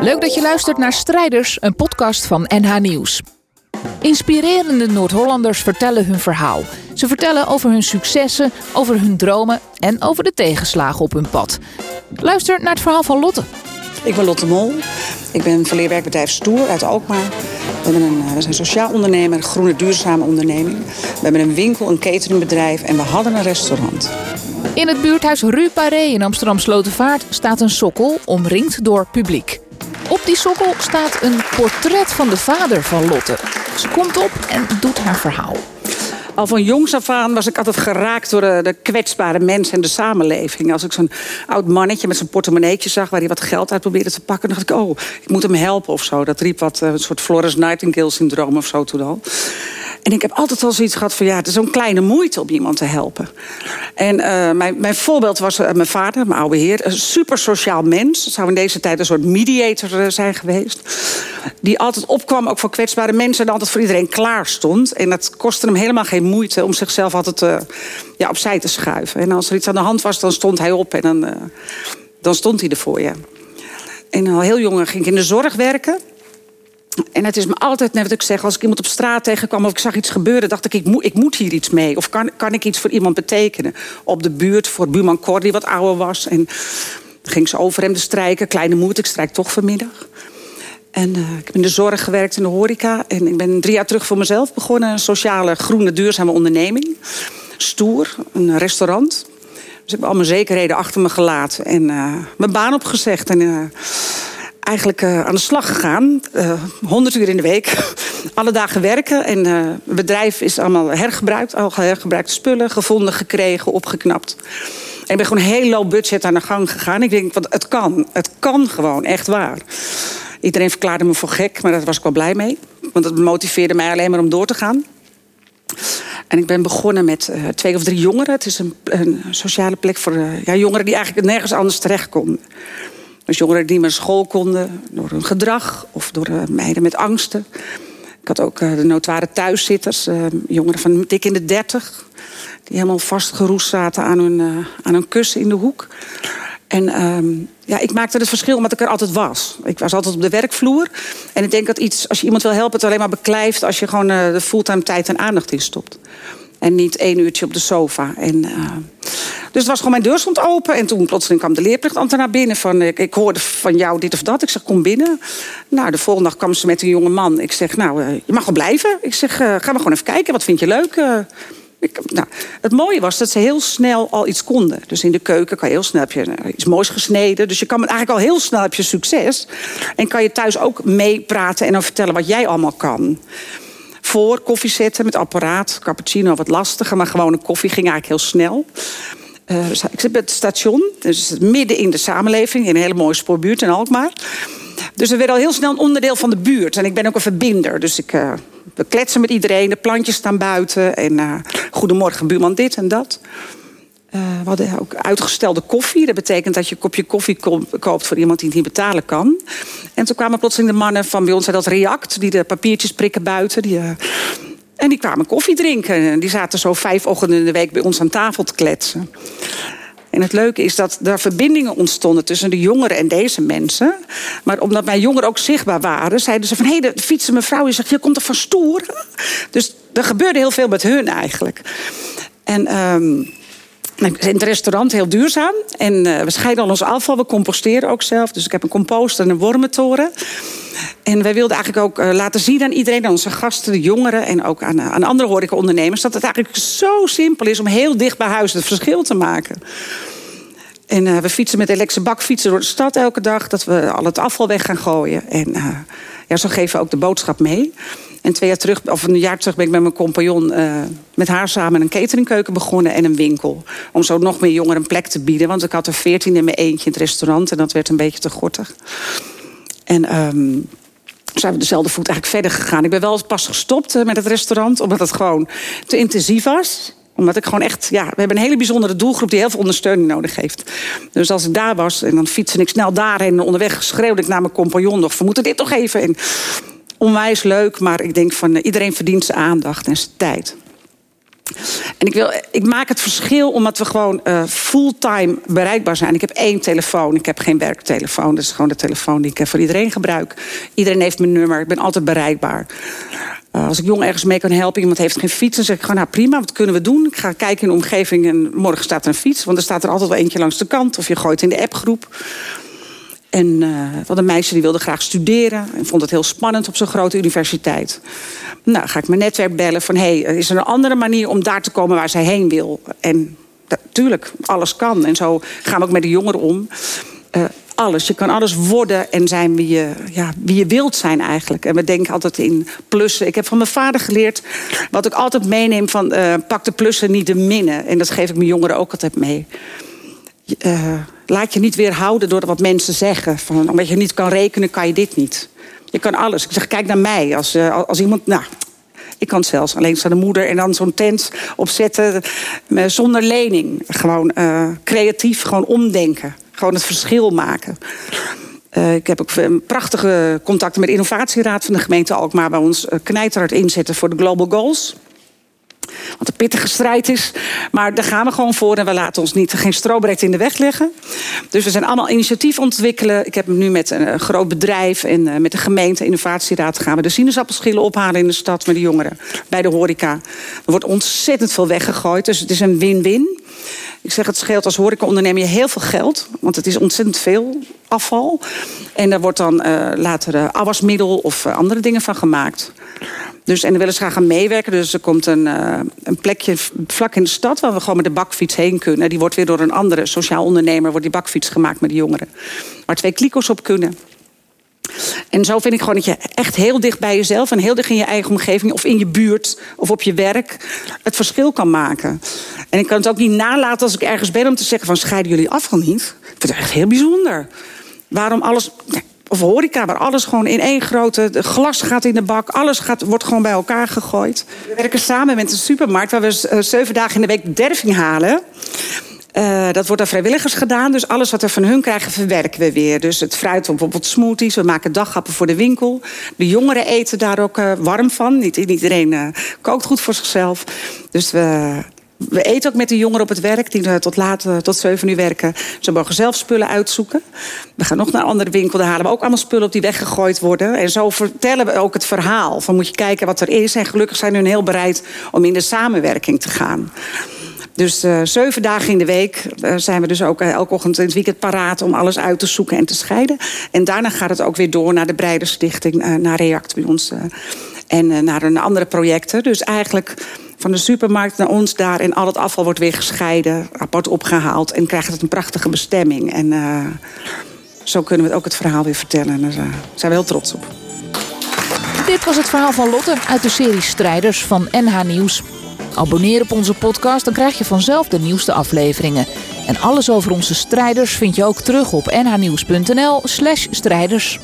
Leuk dat je luistert naar Strijders, een podcast van NH Nieuws. Inspirerende Noord-Hollanders vertellen hun verhaal. Ze vertellen over hun successen, over hun dromen en over de tegenslagen op hun pad. Luister naar het verhaal van Lotte. Ik ben Lotte Mol. Ik ben van leerwerkbedrijf Stoer uit Alkmaar. We, een, eh, we zijn sociaal ondernemer, groene duurzame onderneming. We hebben een winkel, een cateringbedrijf en we hadden een restaurant. In het buurthuis Rue Paré in Amsterdam Slotenvaart staat een sokkel omringd door publiek. Op die sokkel staat een portret van de vader van Lotte. Ze komt op en doet haar verhaal. Al van jongs af aan was ik altijd geraakt door de, kwetsbare mensen en de samenleving. Als ik zo'n oud mannetje met zijn portemonneetje zag waar hij wat geld uit probeerde te pakken, dacht ik: oh, ik moet hem helpen of zo. Dat riep wat eh, een soort Florence Nightingale-syndroom of zo toen al. En ik heb altijd al zoiets gehad van ja, het is zo'n kleine moeite om iemand te helpen. En uh, mijn, mijn voorbeeld was uh, mijn vader, mijn oude heer. Een super sociaal mens. Zou in deze tijd een soort mediator zijn geweest. Die altijd opkwam, ook voor kwetsbare mensen. En altijd voor iedereen klaar stond. En dat kostte hem helemaal geen moeite om zichzelf altijd ja, opzij te schuiven. En als er iets aan de hand was, dan stond hij op en dan, dan stond hij er voor je. En al heel jong ging ik in de zorg werken. En het is me altijd, net wat ik zeg, als ik iemand op straat tegenkwam of ik zag iets gebeuren, dacht ik, ik moet, ik moet hier iets mee. Of kan, kan ik iets voor iemand betekenen? Op de buurt, voor buurman Cor, die wat ouder was. En ging ze over hem te strijken. Kleine moed, ik strijk toch vanmiddag. En uh, ik heb in de zorg gewerkt, in de horeca. En ik ben drie jaar terug voor mezelf begonnen. Een sociale, groene, duurzame onderneming. Stoer, een restaurant. Dus ik heb al mijn zekerheden achter me gelaten. En uh, mijn baan opgezegd. En... Uh, eigenlijk aan de slag gegaan. Uh, 100 uur in de week. Alle dagen werken. En het bedrijf is allemaal hergebruikt. Al hergebruikte spullen gevonden, gekregen, opgeknapt. En ik ben gewoon heel low budget aan de gang gegaan. Ik denk, want het kan. Het kan gewoon, echt waar. Iedereen verklaarde me voor gek, maar daar was ik wel blij mee. Want dat motiveerde mij alleen maar om door te gaan. En ik ben begonnen met uh, twee of drie jongeren. Het is een, een sociale plek voor uh, ja, jongeren die eigenlijk nergens anders terecht konden. Dus jongeren die meer school konden door hun gedrag of door uh, meiden met angsten. Ik had ook de notoire thuiszitters, jongeren van dik in de dertig. Die helemaal vastgeroest zaten aan hun, aan hun kussen in de hoek. En um, ja, ik maakte het verschil omdat ik er altijd was. Ik was altijd op de werkvloer. En ik denk dat iets, als je iemand wil helpen, het alleen maar beklijft als je gewoon de fulltime tijd en aandacht in stopt. En niet één uurtje op de sofa. En, uh, dus het was gewoon mijn deur stond open. En toen plotseling kwam de leerplichtambtenaar binnen. Van, ik, ik hoorde van jou dit of dat. Ik zeg, kom binnen. Nou, de volgende dag kwam ze met een jonge man. Ik zeg, nou, uh, je mag wel blijven. Ik zeg, uh, ga maar gewoon even kijken. Wat vind je leuk? Nou, het mooie was dat ze heel snel al iets konden. Dus in de keuken kan je heel snel heb je iets moois gesneden. Dus je kan eigenlijk al heel snel heb je succes. En kan je thuis ook meepraten en dan vertellen wat jij allemaal kan voor koffie zetten met apparaat. Cappuccino wat lastiger, maar gewoon een koffie ging eigenlijk heel snel. Uh, ik zit bij het station, dus midden in de samenleving, in een hele mooie spoorbuurt in Alkmaar. Dus we werden al heel snel een onderdeel van de buurt. En ik ben ook een verbinder. Dus ik, uh, we kletsen met iedereen, de plantjes staan buiten. En uh, goedemorgen, buurman, dit en dat. Uh, we hadden ook uitgestelde koffie. Dat betekent dat je een kopje koffie koopt voor iemand die het niet betalen kan. En toen kwamen plotseling de mannen van bij ons uit dat React... die de papiertjes prikken buiten. Die, uh, en die kwamen koffie drinken. En die zaten zo vijf ochtenden in de week bij ons aan tafel te kletsen. En het leuke is dat er verbindingen ontstonden tussen de jongeren en deze mensen. Maar omdat mijn jongeren ook zichtbaar waren, zeiden ze van... hé, hey, de fietsen mevrouw, je zegt, je komt er van stoer. Dus er gebeurde heel veel met hun eigenlijk. En... Um, in het restaurant heel duurzaam. En uh, we scheiden al ons afval, we composteren ook zelf. Dus ik heb een composter en een wormentoren. En wij wilden eigenlijk ook uh, laten zien aan iedereen, aan onze gasten, de jongeren en ook aan, uh, aan andere horecaondernemers, dat het eigenlijk zo simpel is om heel dicht bij huis het verschil te maken. En uh, we fietsen met elektrische bakfietsen door de stad elke dag, dat we al het afval weg gaan gooien. En ja, zo geven we ook de boodschap mee. En twee jaar terug, of een jaar terug ben ik met mijn compagnon... Met haar samen een cateringkeuken begonnen en een winkel. Om zo nog meer jongeren een plek te bieden. Want ik had er veertien in mijn eentje in het restaurant. En dat werd een beetje te gortig. En... Um, zijn we dezelfde voet eigenlijk verder gegaan. Ik ben wel pas gestopt uh, met het restaurant, omdat het gewoon te intensief was omdat ik gewoon echt, ja, we hebben een hele bijzondere doelgroep die heel veel ondersteuning nodig heeft. Dus als ik daar was en dan fietste ik snel daarheen en onderweg schreeuwde ik naar mijn compagnon nog: we moeten dit toch even. En onwijs leuk, maar ik denk van iedereen verdient zijn aandacht en zijn tijd. En ik, wil, ik maak het verschil omdat we gewoon uh, fulltime bereikbaar zijn. Ik heb één telefoon, ik heb geen werktelefoon. Dat is gewoon de telefoon die ik voor iedereen gebruik. Iedereen heeft mijn nummer, ik ben altijd bereikbaar. Uh, als ik jong ergens mee kan helpen, iemand heeft geen fiets... dan zeg ik gewoon, nou prima, wat kunnen we doen? Ik ga kijken in de omgeving en morgen staat er een fiets. Want er staat er altijd wel eentje langs de kant. Of je gooit in de appgroep. En uh, wat een meisje die wilde graag studeren en vond het heel spannend op zo'n grote universiteit. Nou, ga ik mijn netwerk bellen van hey, is er een andere manier om daar te komen waar zij heen wil? En natuurlijk, alles kan. En zo gaan we ook met de jongeren om. Uh, alles. Je kan alles worden en zijn wie je, ja, wie je wilt zijn eigenlijk. En we denken altijd in plussen. Ik heb van mijn vader geleerd, wat ik altijd meeneem van uh, pak de plussen, niet de minnen. En dat geef ik mijn jongeren ook altijd mee. Laat je niet weerhouden door wat mensen zeggen. Van, omdat je niet kan rekenen, kan je dit niet. Je kan alles. Ik zeg, kijk naar mij. Als, uh, als iemand, nou, ik kan zelfs alleen de moeder en dan zo'n tent opzetten uh, zonder lening. Gewoon uh, creatief, gewoon omdenken. Gewoon het verschil maken. Ik heb ook prachtige contacten met de innovatieraad van de gemeente Alkmaar... we ons knijterhard inzetten voor de Global Goals wat een pittige strijd is. Maar daar gaan we gewoon voor en we laten ons niet, geen strobrecht in de weg leggen. Dus we zijn allemaal initiatief ontwikkelen. Ik heb nu met een groot bedrijf en uh, met de gemeente innovatieraad gaan we de sinaasappelschillen ophalen in de stad met de jongeren. Bij de horeca. Er wordt ontzettend veel weggegooid, dus het is een win-win. Ik zeg, het scheelt als horecaondernemer je heel veel geld. Want het is ontzettend veel afval. En daar wordt dan uh, later uh, afwasmiddel of andere dingen van gemaakt. Dus, en daar willen ze graag gaan meewerken. Dus er komt een, uh, een plekje vlak in de stad... waar we gewoon met de bakfiets heen kunnen. Die wordt weer door een andere sociaal ondernemer... wordt die bakfiets gemaakt met de jongeren. Waar twee klikos op kunnen. En zo vind ik gewoon dat je echt heel dicht bij jezelf... en heel dicht in je eigen omgeving of in je buurt of op je werk... het verschil kan maken. En ik kan het ook niet nalaten als ik ergens ben om te zeggen... van scheiden jullie afval niet? Ik vind het echt heel bijzonder. Waarom alles of horeca, waar alles gewoon in één grote glas gaat in de bak. Alles gaat, wordt gewoon bij elkaar gegooid. We werken samen met een supermarkt waar we uh, zeven dagen in de week derving halen. Uh, dat wordt door vrijwilligers gedaan. Dus alles wat we van hun krijgen, verwerken we weer. Dus het fruit, bijvoorbeeld smoothies. We maken daghappen voor de winkel. De jongeren eten daar ook uh, warm van. Niet, iedereen kookt goed voor zichzelf. Dus we, we eten ook met de jongeren op het werk, die tot laat, tot zeven uur werken. Ze mogen zelf spullen uitzoeken. We gaan nog naar andere winkel, daar halen we ook allemaal spullen op die weggegooid worden. En zo vertellen we ook het verhaal. Van moet je kijken wat er is. En gelukkig zijn hun heel bereid om in de samenwerking te gaan. Dus uh, zeven dagen in de week zijn we dus ook elke ochtend in het weekend paraat om alles uit te zoeken en te scheiden. En daarna gaat het ook weer door naar de Breiderstichting, naar React bij ons en naar een andere projecten. Dus eigenlijk van de supermarkt naar ons daar en al het afval wordt weer gescheiden, apart opgehaald en krijgt het een prachtige bestemming. En zo kunnen we ook het verhaal weer vertellen. En daar zijn we heel trots op. Dit was het verhaal van Lotte uit de serie Strijders van NH Nieuws. Abonneer op onze podcast, dan krijg je vanzelf de nieuwste afleveringen. En alles over onze strijders vind je ook terug op nhnieuws.nl/slash strijders.